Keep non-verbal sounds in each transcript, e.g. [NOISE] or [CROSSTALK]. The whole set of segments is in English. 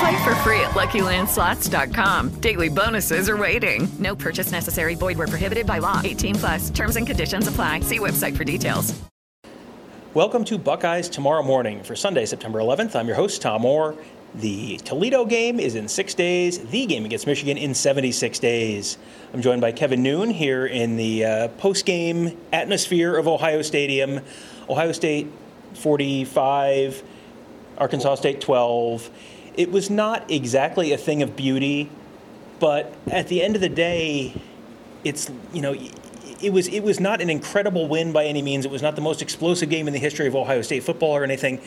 Play for free at LuckyLandSlots.com. Daily bonuses are waiting. No purchase necessary. Void where prohibited by law. 18 plus. Terms and conditions apply. See website for details. Welcome to Buckeyes Tomorrow Morning for Sunday, September 11th. I'm your host, Tom Orr. The Toledo game is in six days. The game against Michigan in 76 days. I'm joined by Kevin Noon here in the uh, post-game atmosphere of Ohio Stadium. Ohio State 45, Arkansas State 12. It was not exactly a thing of beauty, but at the end of the day, it's you know it was it was not an incredible win by any means. It was not the most explosive game in the history of Ohio State football or anything.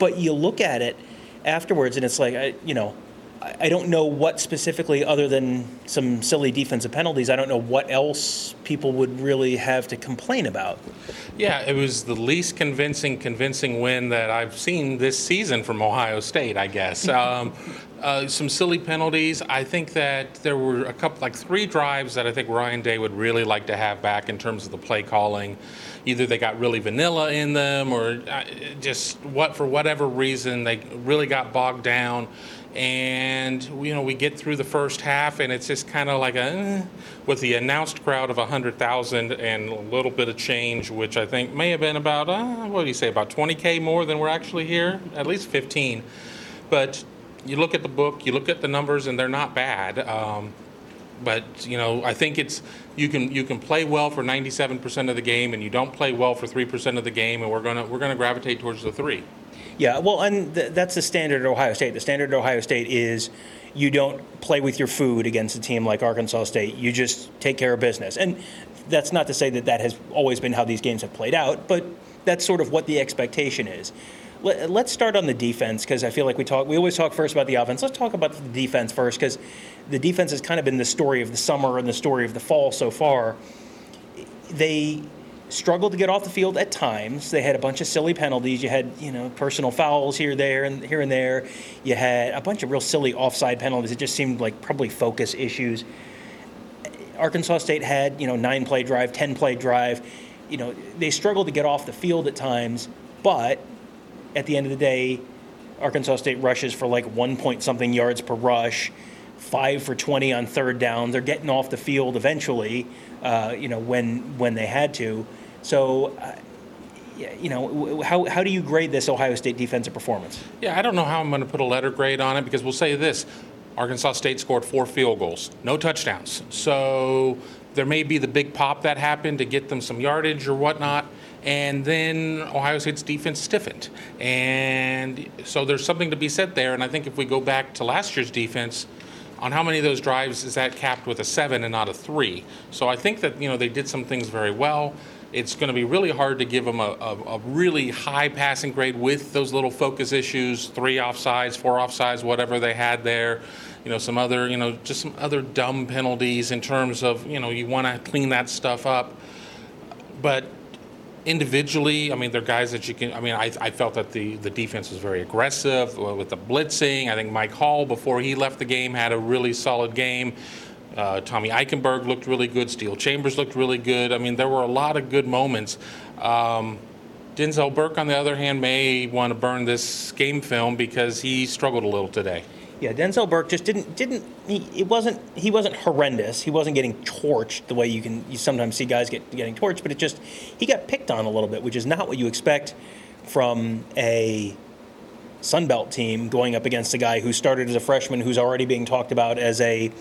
But you look at it afterwards, and it's like I, you know, I don't know what specifically, other than some silly defensive penalties. I don't know what else people would really have to complain about. Yeah, it was the least convincing, convincing win that I've seen this season from Ohio State. I guess [LAUGHS] um, uh, some silly penalties. I think that there were a couple, like three drives that I think Ryan Day would really like to have back in terms of the play calling either they got really vanilla in them or uh, just what for whatever reason they really got bogged down and you know we get through the first half and it's just kind of like a eh, with the announced crowd of 100,000 and a little bit of change which I think may have been about uh, what do you say about 20k more than we're actually here? At least 15 but you look at the book you look at the numbers and they're not bad. Um, but you know, I think it's you can you can play well for 97% of the game, and you don't play well for three percent of the game, and we're gonna we're gonna gravitate towards the three. Yeah, well, and th- that's the standard at Ohio State. The standard at Ohio State is you don't play with your food against a team like Arkansas State. You just take care of business, and that's not to say that that has always been how these games have played out, but that's sort of what the expectation is. Let, us start on the defense because I feel like we talk. We always talk first about the offense. Let's talk about the defense first because the defense has kind of been the story of the summer and the story of the fall so far. They struggled to get off the field at times. They had a bunch of silly penalties. You had, you know, personal fouls here, there, and here and there. You had a bunch of real silly offside penalties. It just seemed like probably focus issues. Arkansas State had, you know, nine play drive, ten play drive. You know, they struggled to get off the field at times, but at the end of the day, Arkansas State rushes for like one point something yards per rush, five for 20 on third down. They're getting off the field eventually, uh, you know, when when they had to. So, uh, you know, how, how do you grade this Ohio State defensive performance? Yeah, I don't know how I'm going to put a letter grade on it because we'll say this Arkansas State scored four field goals, no touchdowns. So there may be the big pop that happened to get them some yardage or whatnot and then Ohio State's defense stiffened. And so there's something to be said there. And I think if we go back to last year's defense, on how many of those drives is that capped with a seven and not a three? So I think that you know they did some things very well. It's going to be really hard to give them a, a, a really high passing grade with those little focus issues, three offsides, four offsides, whatever they had there you know some other you know just some other dumb penalties in terms of you know you want to clean that stuff up but individually, I mean, they're guys that you can. I mean, I, I felt that the, the defense was very aggressive uh, with the blitzing. I think Mike Hall, before he left the game, had a really solid game. Uh, Tommy Eichenberg looked really good. Steele Chambers looked really good. I mean, there were a lot of good moments. Um, Denzel Burke, on the other hand, may want to burn this game film because he struggled a little today. Yeah, Denzel Burke just didn't didn't he, it wasn't he wasn't horrendous. He wasn't getting torched the way you can you sometimes see guys get getting torched, but it just he got picked on a little bit, which is not what you expect from a Sunbelt team going up against a guy who started as a freshman who's already being talked about as a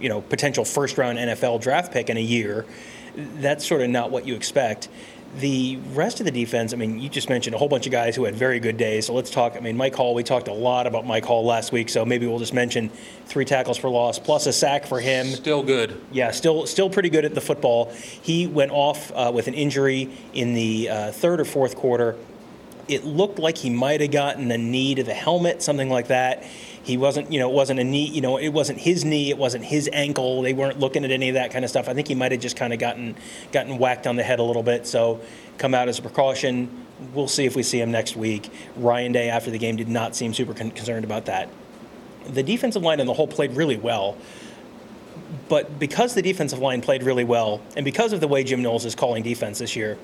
you know potential first round NFL draft pick in a year. That's sort of not what you expect. The rest of the defense, I mean, you just mentioned a whole bunch of guys who had very good days. So let's talk. I mean, Mike Hall, we talked a lot about Mike Hall last week, so maybe we'll just mention three tackles for loss plus a sack for him. Still good. Yeah, still still pretty good at the football. He went off uh, with an injury in the uh, third or fourth quarter. It looked like he might have gotten a knee to the helmet, something like that. He wasn't, you know, it wasn't a knee, you know, it wasn't his knee, it wasn't his ankle. They weren't looking at any of that kind of stuff. I think he might have just kind of gotten gotten whacked on the head a little bit. So come out as a precaution. We'll see if we see him next week. Ryan Day after the game did not seem super con- concerned about that. The defensive line in the whole played really well. But because the defensive line played really well, and because of the way Jim Knowles is calling defense this year,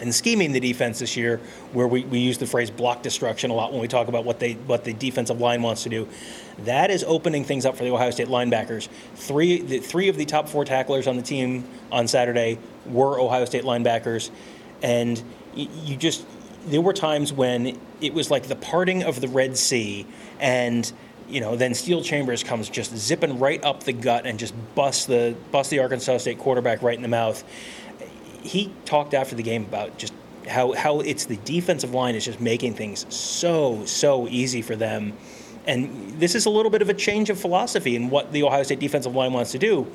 and scheming the defense this year, where we, we use the phrase block destruction a lot when we talk about what they what the defensive line wants to do. That is opening things up for the Ohio State linebackers. Three the, three of the top four tacklers on the team on Saturday were Ohio State linebackers, and you, just there were times when it was like the parting of the Red Sea, and you know, then Steele Chambers comes just zipping right up the gut and just busts the busts the Arkansas State quarterback right in the mouth he talked after the game about just how how it's the defensive line is just making things so so easy for them. And this is a little bit of a change of philosophy in what the Ohio State defensive line wants to do.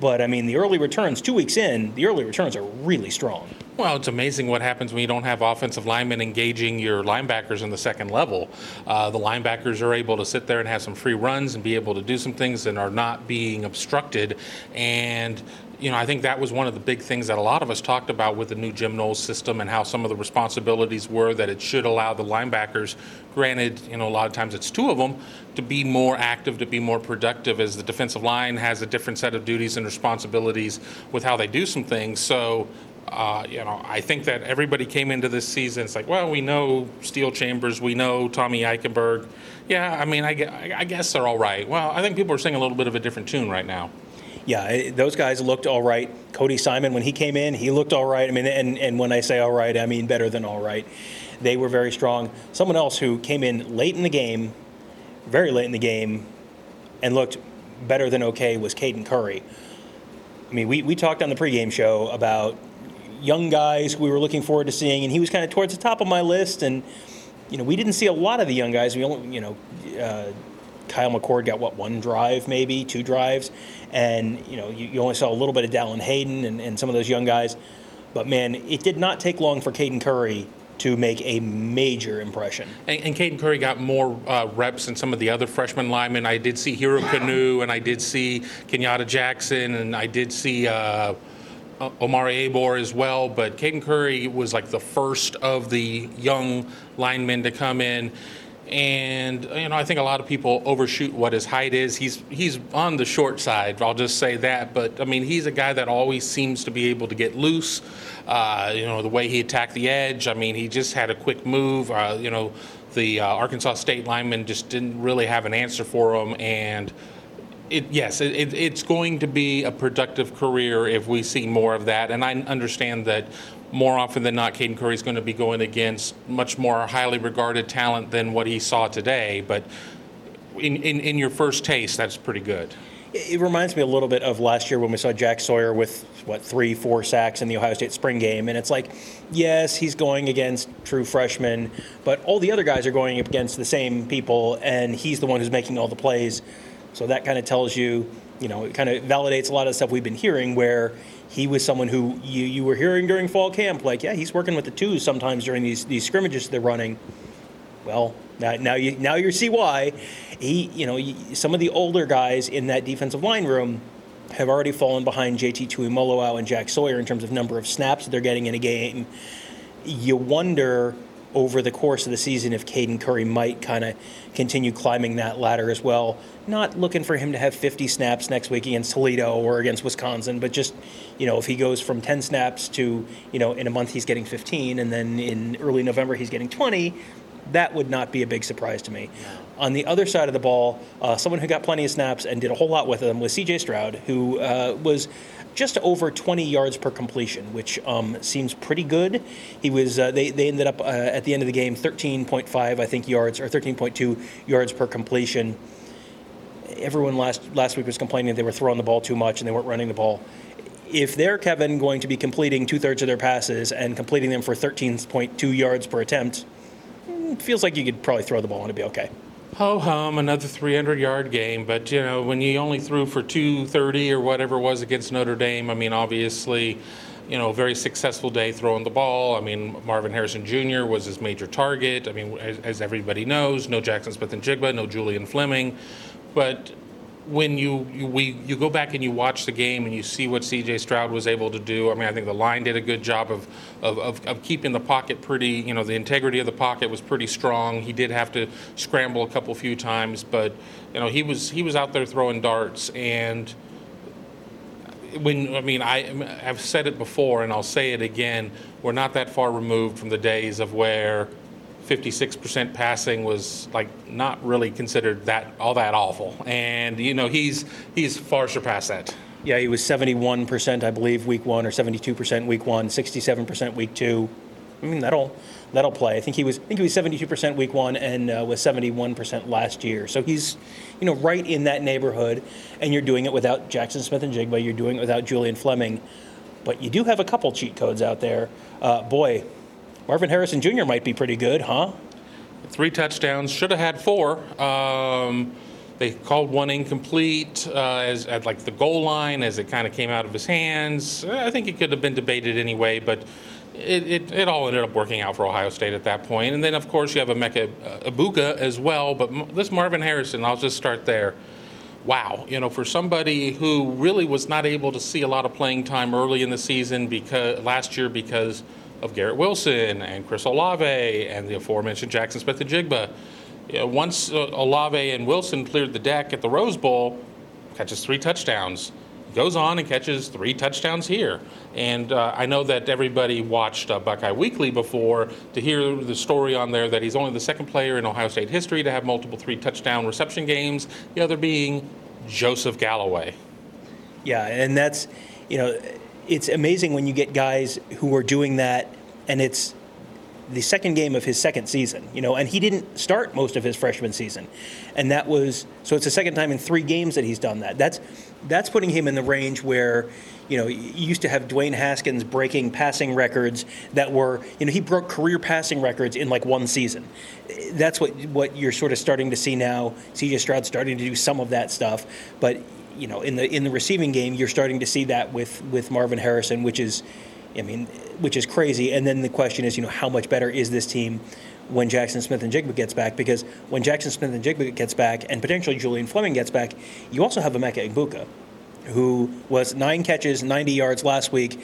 But I mean, the early returns, two weeks in, the early returns are really strong. Well, it's amazing what happens when you don't have offensive linemen engaging your linebackers in the second level. Uh, the linebackers are able to sit there and have some free runs and be able to do some things and are not being obstructed. And you know, I think that was one of the big things that a lot of us talked about with the new Jim Knowles system and how some of the responsibilities were that it should allow the linebackers, granted, you know, a lot of times it's two of them, to be more active, to be more productive as the defensive line has a different set of duties and responsibilities with how they do some things. So, uh, you know, I think that everybody came into this season. It's like, well, we know Steele Chambers, we know Tommy Eichenberg. Yeah, I mean, I, I guess they're all right. Well, I think people are singing a little bit of a different tune right now yeah, those guys looked all right. Cody Simon, when he came in, he looked all right. I mean, and, and when I say all right, I mean better than all right. They were very strong. Someone else who came in late in the game, very late in the game, and looked better than okay was Caden Curry. I mean, we, we talked on the pregame show about young guys we were looking forward to seeing, and he was kind of towards the top of my list. And, you know, we didn't see a lot of the young guys. We only, you know, uh, Kyle McCord got what one drive, maybe two drives, and you know you, you only saw a little bit of Dallin Hayden and, and, some of those young guys. But man, it did not take long for Caden Curry to make a major impression. And, and Caden Curry got more uh, reps than some of the other freshman linemen. I did see Hero Kanu, and I did see Kenyatta Jackson, and I did see. Uh, Omari Abor as well, but Caden Curry was like the first of the young linemen to come in and you know I think a lot of people overshoot what his height is. He's he's on the short side. I'll just say that. But I mean, he's a guy that always seems to be able to get loose. Uh, you know the way he attacked the edge. I mean, he just had a quick move. Uh, you know, the uh, Arkansas State lineman just didn't really have an answer for him and. It, yes, it, it's going to be a productive career if we see more of that. And I understand that more often than not, Caden Curry is going to be going against much more highly regarded talent than what he saw today. But in, in, in your first taste, that's pretty good. It reminds me a little bit of last year when we saw Jack Sawyer with what three, four sacks in the Ohio State spring game, and it's like, yes, he's going against true freshmen, but all the other guys are going up against the same people, and he's the one who's making all the plays. So that kind of tells you, you know, it kind of validates a lot of the stuff we've been hearing where he was someone who you, you were hearing during fall camp, like, yeah, he's working with the twos sometimes during these, these scrimmages they're running. Well, now, now you now you see why. He, you know, some of the older guys in that defensive line room have already fallen behind JT Tuimoloau and Jack Sawyer in terms of number of snaps they're getting in a game. You wonder over the course of the season if Caden Curry might kind of continue climbing that ladder as well. Not looking for him to have 50 snaps next week against Toledo or against Wisconsin, but just, you know, if he goes from 10 snaps to, you know, in a month he's getting 15 and then in early November he's getting 20, that would not be a big surprise to me. On the other side of the ball, uh, someone who got plenty of snaps and did a whole lot with them was CJ Stroud, who uh, was just over 20 yards per completion, which um, seems pretty good. He was uh, they, they ended up uh, at the end of the game 13.5 I think yards or 13.2 yards per completion. Everyone last last week was complaining they were throwing the ball too much and they weren't running the ball. If they're Kevin going to be completing two thirds of their passes and completing them for 13.2 yards per attempt, feels like you could probably throw the ball and it'd be okay. Ho hum, another 300 yard game. But, you know, when you only threw for 230 or whatever it was against Notre Dame, I mean, obviously, you know, very successful day throwing the ball. I mean, Marvin Harrison Jr. was his major target. I mean, as, as everybody knows, no Jackson Smith-Njigba, no Julian Fleming. But when you, you we you go back and you watch the game and you see what C.J. Stroud was able to do. I mean, I think the line did a good job of, of, of, of, keeping the pocket pretty. You know, the integrity of the pocket was pretty strong. He did have to scramble a couple few times, but you know he was he was out there throwing darts and. When I mean I have said it before and I'll say it again, we're not that far removed from the days of where 56% passing was like not really considered that all that awful. And you know, he's he's far surpassed that. Yeah, he was 71%, I believe, week one, or 72% week one, 67% week two. I mean, that'll that'll play. I think he was I think he was 72% week one and uh, was 71% last year. So he's, you know, right in that neighborhood. And you're doing it without Jackson Smith-Njigba. You're doing it without Julian Fleming. But you do have a couple cheat codes out there. Uh, boy, Marvin Harrison Jr. might be pretty good, huh? Three touchdowns, should have had four. Um, they called one incomplete uh, as at like the goal line as it kind of came out of his hands. I think it could have been debated anyway, but it, it, it, all ended up working out for Ohio State at that point. And then, of course, you have Emeka Egbuka as well. But this Marvin Harrison, I'll just start there. Wow, you know, for somebody who really was not able to see a lot of playing time early in the season because last year because of Garrett Wilson and Chris Olave and the aforementioned Jackson Smith-Njigba. You know, once uh, Olave and Wilson cleared the deck at the Rose Bowl, catches three touchdowns. Goes on and catches three touchdowns here. And uh, I know that everybody watched uh, Buckeye Weekly before to hear the story on there that he's only the second player in Ohio State history to have multiple three touchdown reception games, the other being Joseph Galloway. Yeah, and that's, you know, it's amazing when you get guys who are doing that and it's the second game of his second season, you know, and he didn't start most of his freshman season. And that was so it's the second time in 3 games that he's done that. That's that's putting him in the range where you know, you used to have Dwayne Haskins breaking passing records that were, you know, he broke career passing records in like one season. That's what what you're sort of starting to see now. CJ Stroud starting to do some of that stuff, but you know, in the in the receiving game, you're starting to see that with with Marvin Harrison, which is, I mean, which is crazy. And then the question is, you know, how much better is this team when Jackson Smith-Njigba gets back? Because when Jackson Smith-Njigba gets back, and potentially Julian Fleming gets back, you also have Emeka Egbuka, who was nine catches, 90 yards last week,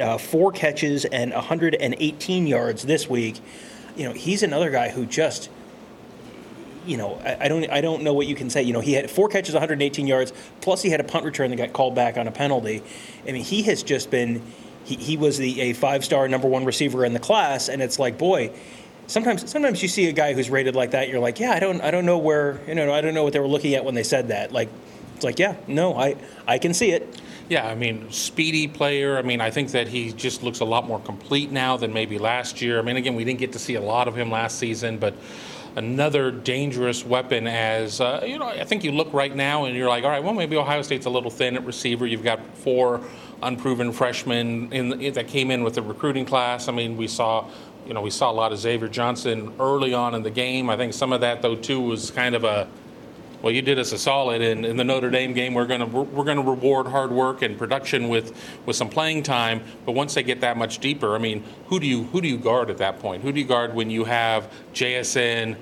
uh, four catches and 118 yards this week. You know, he's another guy who just you know, I, I, don't I don't know what you can say. You know, he had four catches, 118 yards, plus he had a punt return that got called back on a penalty. I mean, he has just been he, he was the a five star number one receiver in the class, and it's like, boy, sometimes sometimes you see a guy who's rated like that, you're like, yeah, I don't I don't know where you know I don't know what they were looking at when they said that. Like, it's like, yeah, no, I I can see it. Yeah, I mean, speedy player. I mean, I think that he just looks a lot more complete now than maybe last year. I mean, again, we didn't get to see a lot of him last season, but another dangerous weapon as uh, you know i think you look right now and you're like all right well maybe ohio state's a little thin at receiver. You've got four unproven freshmen in, that came in with the recruiting class. I mean we saw you know we saw a lot of xavier johnson early on in the game. I think some of that though too was kind of a well, you did us a solid in, in the Notre Dame game. We're going to we're going to reward hard work and production with, with some playing time. But once they get that much deeper, I mean, who do you who do you guard at that point? Who do you guard when you have JSN,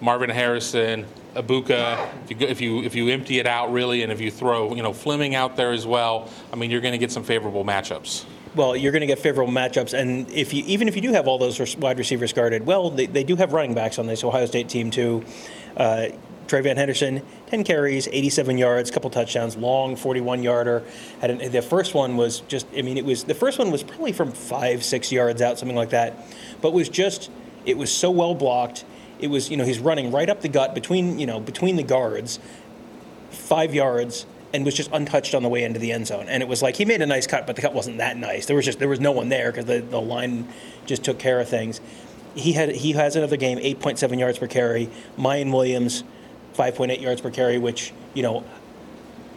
Marvin Harrison, Egbuka? if you, if you if you empty it out really, and if you throw you know Fleming out there as well, I mean you're going to get some favorable matchups. well, you're going to get favorable matchups, and if you even if you do have all those wide receivers guarded, well, they, they do have running backs on this Ohio State team too. Uh, TreVeyon Henderson, 10 carries, 87 yards, couple touchdowns, long 41 yarder. Had the first one was just, I mean, it was the first one was probably from five, six yards out, something like that, but was just, it was so well blocked. It was, you know, he's running right up the gut between, you know, between the guards, five yards, and was just untouched on the way into the end zone. And it was like he made a nice cut, but the cut wasn't that nice. There was just there was no one there because the, the line just took care of things. He had he has another game, 8.7 yards per carry. Miyan Williams, 5.8 yards per carry, which you know,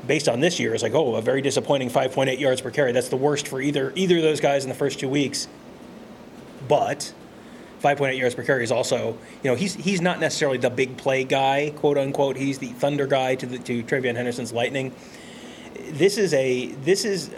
based on this year, is like oh a very disappointing 5.8 yards per carry. That's the worst for either either of those guys in the first two weeks. But 5.8 yards per carry is also, you know, he's he's not necessarily the big play guy, quote unquote. He's the thunder guy to the to TreVeyon Henderson's lightning. This is a this is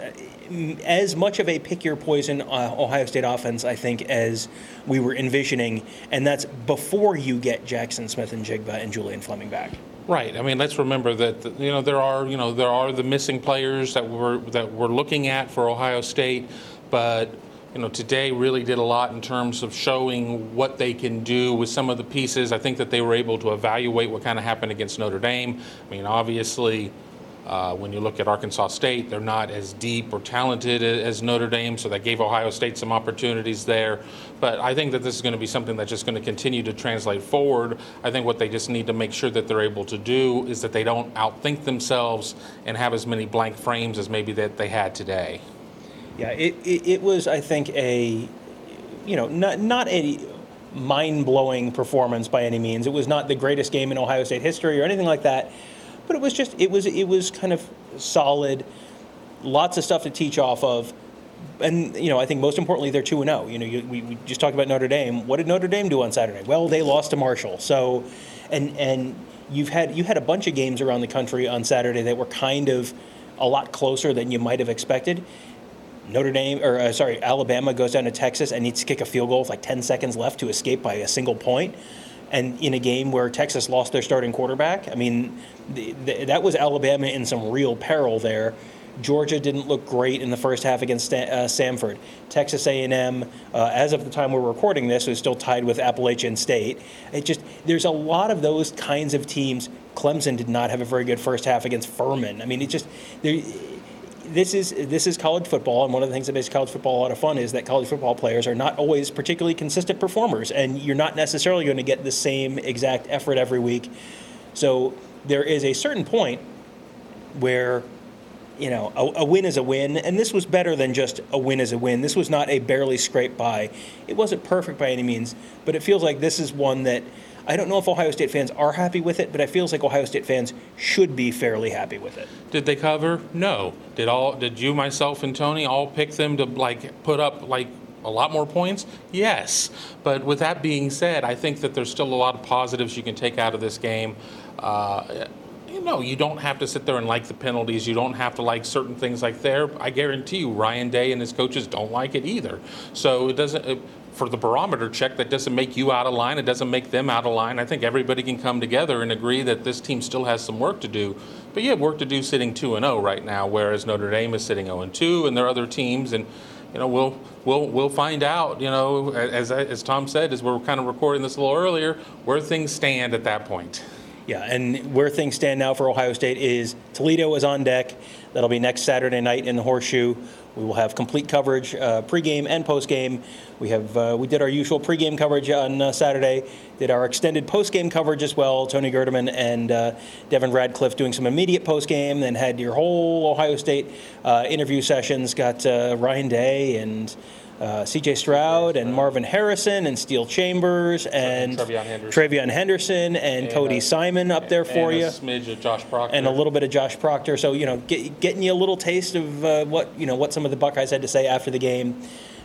as much of a pick your poison uh, Ohio State offense, I think, as we were envisioning, and that's before you get Jackson Smith-Njigba and Julian Fleming back. Right. I mean, let's remember that you know there are you know there are the missing players that we're that we're looking at for Ohio State, but you know, today really did a lot in terms of showing what they can do with some of the pieces. I think that they were able to evaluate what kind of happened against Notre Dame. I mean, obviously, uh, when you look at Arkansas State, they're not as deep or talented as Notre Dame, so that gave Ohio State some opportunities there. But I think that this is going to be something that's just going to continue to translate forward. I think what they just need to make sure that they're able to do is that they don't outthink themselves and have as many blank frames as maybe that they had today. Yeah, it, it, it was, I think, a, you know, not, not a mind blowing performance by any means. It was not the greatest game in Ohio State history or anything like that, but it was just, it was, it was kind of solid, lots of stuff to teach off of. And you know, I think most importantly, they're two and zero. You know, you, we, we just talked about Notre Dame. What did Notre Dame do on Saturday? Well, they lost to Marshall. So, and and you've had you had a bunch of games around the country on Saturday that were kind of a lot closer than you might have expected. Notre Dame, or uh, sorry, Alabama goes down to Texas and needs to kick a field goal with like 10 seconds left to escape by a single point. And in a game where Texas lost their starting quarterback, I mean, the, the, that was Alabama in some real peril there. Georgia didn't look great in the first half against uh, Samford. Texas A&M, uh, as of the time we're recording this, is still tied with Appalachian State. It just there's a lot of those kinds of teams. Clemson did not have a very good first half against Furman. I mean, it just there this is this is college football, and one of the things that makes college football a lot of fun is that college football players are not always particularly consistent performers, and you're not necessarily going to get the same exact effort every week. So there is a certain point where you know a, a, win is a win, and this was better than just a win is a win. This was not a barely scraped by. It wasn't perfect by any means, but it feels like this is one that I don't know if Ohio State fans are happy with it, but it feels like Ohio State fans should be fairly happy with it. Did they cover? No. Did all? Did you, myself, and Tony all pick them to like put up like a lot more points? Yes. But with that being said, I think that there's still a lot of positives you can take out of this game. Uh, you know, you don't have to sit there and like the penalties. You don't have to like certain things like there. I guarantee you, Ryan Day and his coaches don't like it either. So it doesn't. It, for the barometer check, that doesn't make you out of line. It doesn't make them out of line. I think everybody can come together and agree that this team still has some work to do. But you have work to do sitting two and zero oh right now, whereas Notre Dame is sitting zero oh and two, and there are other teams and you know, we'll we'll we'll find out. You know, as as Tom said, as we're kind of recording this a little earlier, where things stand at that point. Yeah, and where things stand now for Ohio State is Toledo is on deck. That'll be next Saturday night in the Horseshoe. We will have complete coverage uh, pregame and postgame. We have uh, we did our usual pregame coverage on uh, Saturday. Did our extended postgame coverage as well. Tony Gerdeman and uh, Devin Radcliffe doing some immediate postgame. Then had your whole Ohio State uh, interview sessions. Got uh, Ryan Day and uh, C.J. Stroud and Marvin Harrison and Steele Chambers and TreVeyon Henderson, Henderson and, and Cody uh, Simon up there for you. A smidge of Josh Proctor. And a little bit of Josh Proctor. So you know, get, getting you a little taste of uh, what you know what some of the Buckeyes had to say after the game.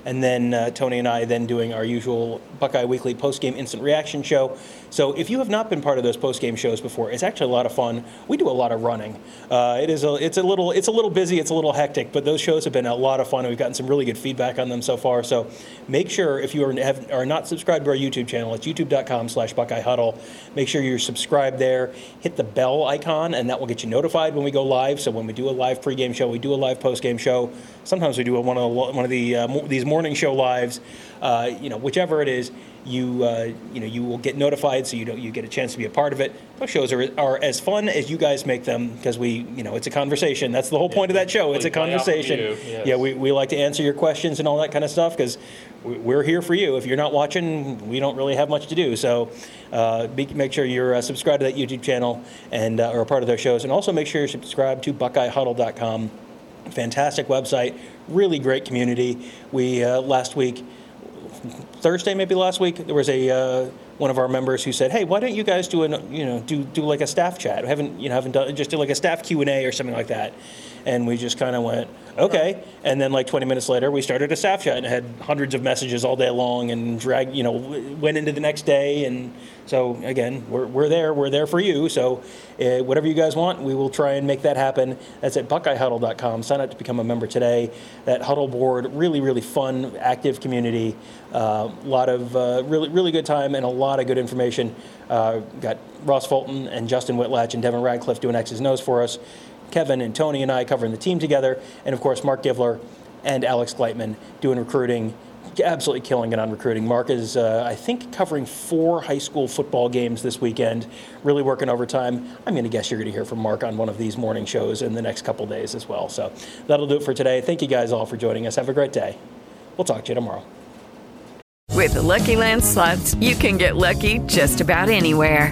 And then uh, Tony and I then doing our usual Buckeye Weekly post-game instant reaction show. So if you have not been part of those post game shows before, it's actually a lot of fun. We do a lot of running. Uh, it is a, it's a little it's a little busy, it's a little hectic, but those shows have been a lot of fun. and We've gotten some really good feedback on them so far. So make sure if you are, have, are not subscribed to our YouTube channel, it's youtube.com/slash Buckeye Huddle. Make sure you're subscribed there. Hit the bell icon, and that will get you notified when we go live. So when we do a live pregame show, we do a live postgame show. Sometimes we do a, one of the, one of the uh, these morning show lives. Uh, you know, whichever it is, you uh, you know you will get notified, so you don't you get a chance to be a part of it. Those shows are, are as fun as you guys make them because we you know it's a conversation. That's the whole point of that show. It's a We play off of conversation. yes. Yeah, we, we like to answer your questions and all that kind of stuff because we're here for you. If you're not watching, we don't really have much to do. So uh, be, make sure you're uh, subscribed to that YouTube channel and uh, are a part of those shows, and also make sure you're subscribed to BuckeyeHuddle.com. Fantastic website, really great community. We uh, last week. Thursday, maybe last week, there was a uh, one of our members who said, "Hey, why don't you guys do an you know do do like a staff chat? haven't you know haven't done just do like a staff Q and A or something like that?" And we just kind of went, "Okay." And then like 20 minutes later, we started a staff chat and had hundreds of messages all day long and drag you know went into the next day. And so again, we're we're there, we're there for you. So uh, whatever you guys want, we will try and make that happen. That's at BuckeyeHuddle.com. Sign up to become a member today. That huddle board, really really fun, active community. A lot of uh, really, really good time and a lot of good information. Uh, got Ross Fulton and Justin Whitlatch and Devin Radcliffe doing X's O's for us. Kevin and Tony and I covering the team together. And of course, Mark Givler and Alex Gleitman doing recruiting. Absolutely killing it on recruiting. Mark is, uh, I think, covering four high school football games this weekend, really working overtime. I'm going to guess you're going to hear from Mark on one of these morning shows in the next couple days as well. So that'll do it for today. Thank you guys all for joining us. Have a great day. We'll talk to you tomorrow. With the Lucky Land slots, you can get lucky just about anywhere.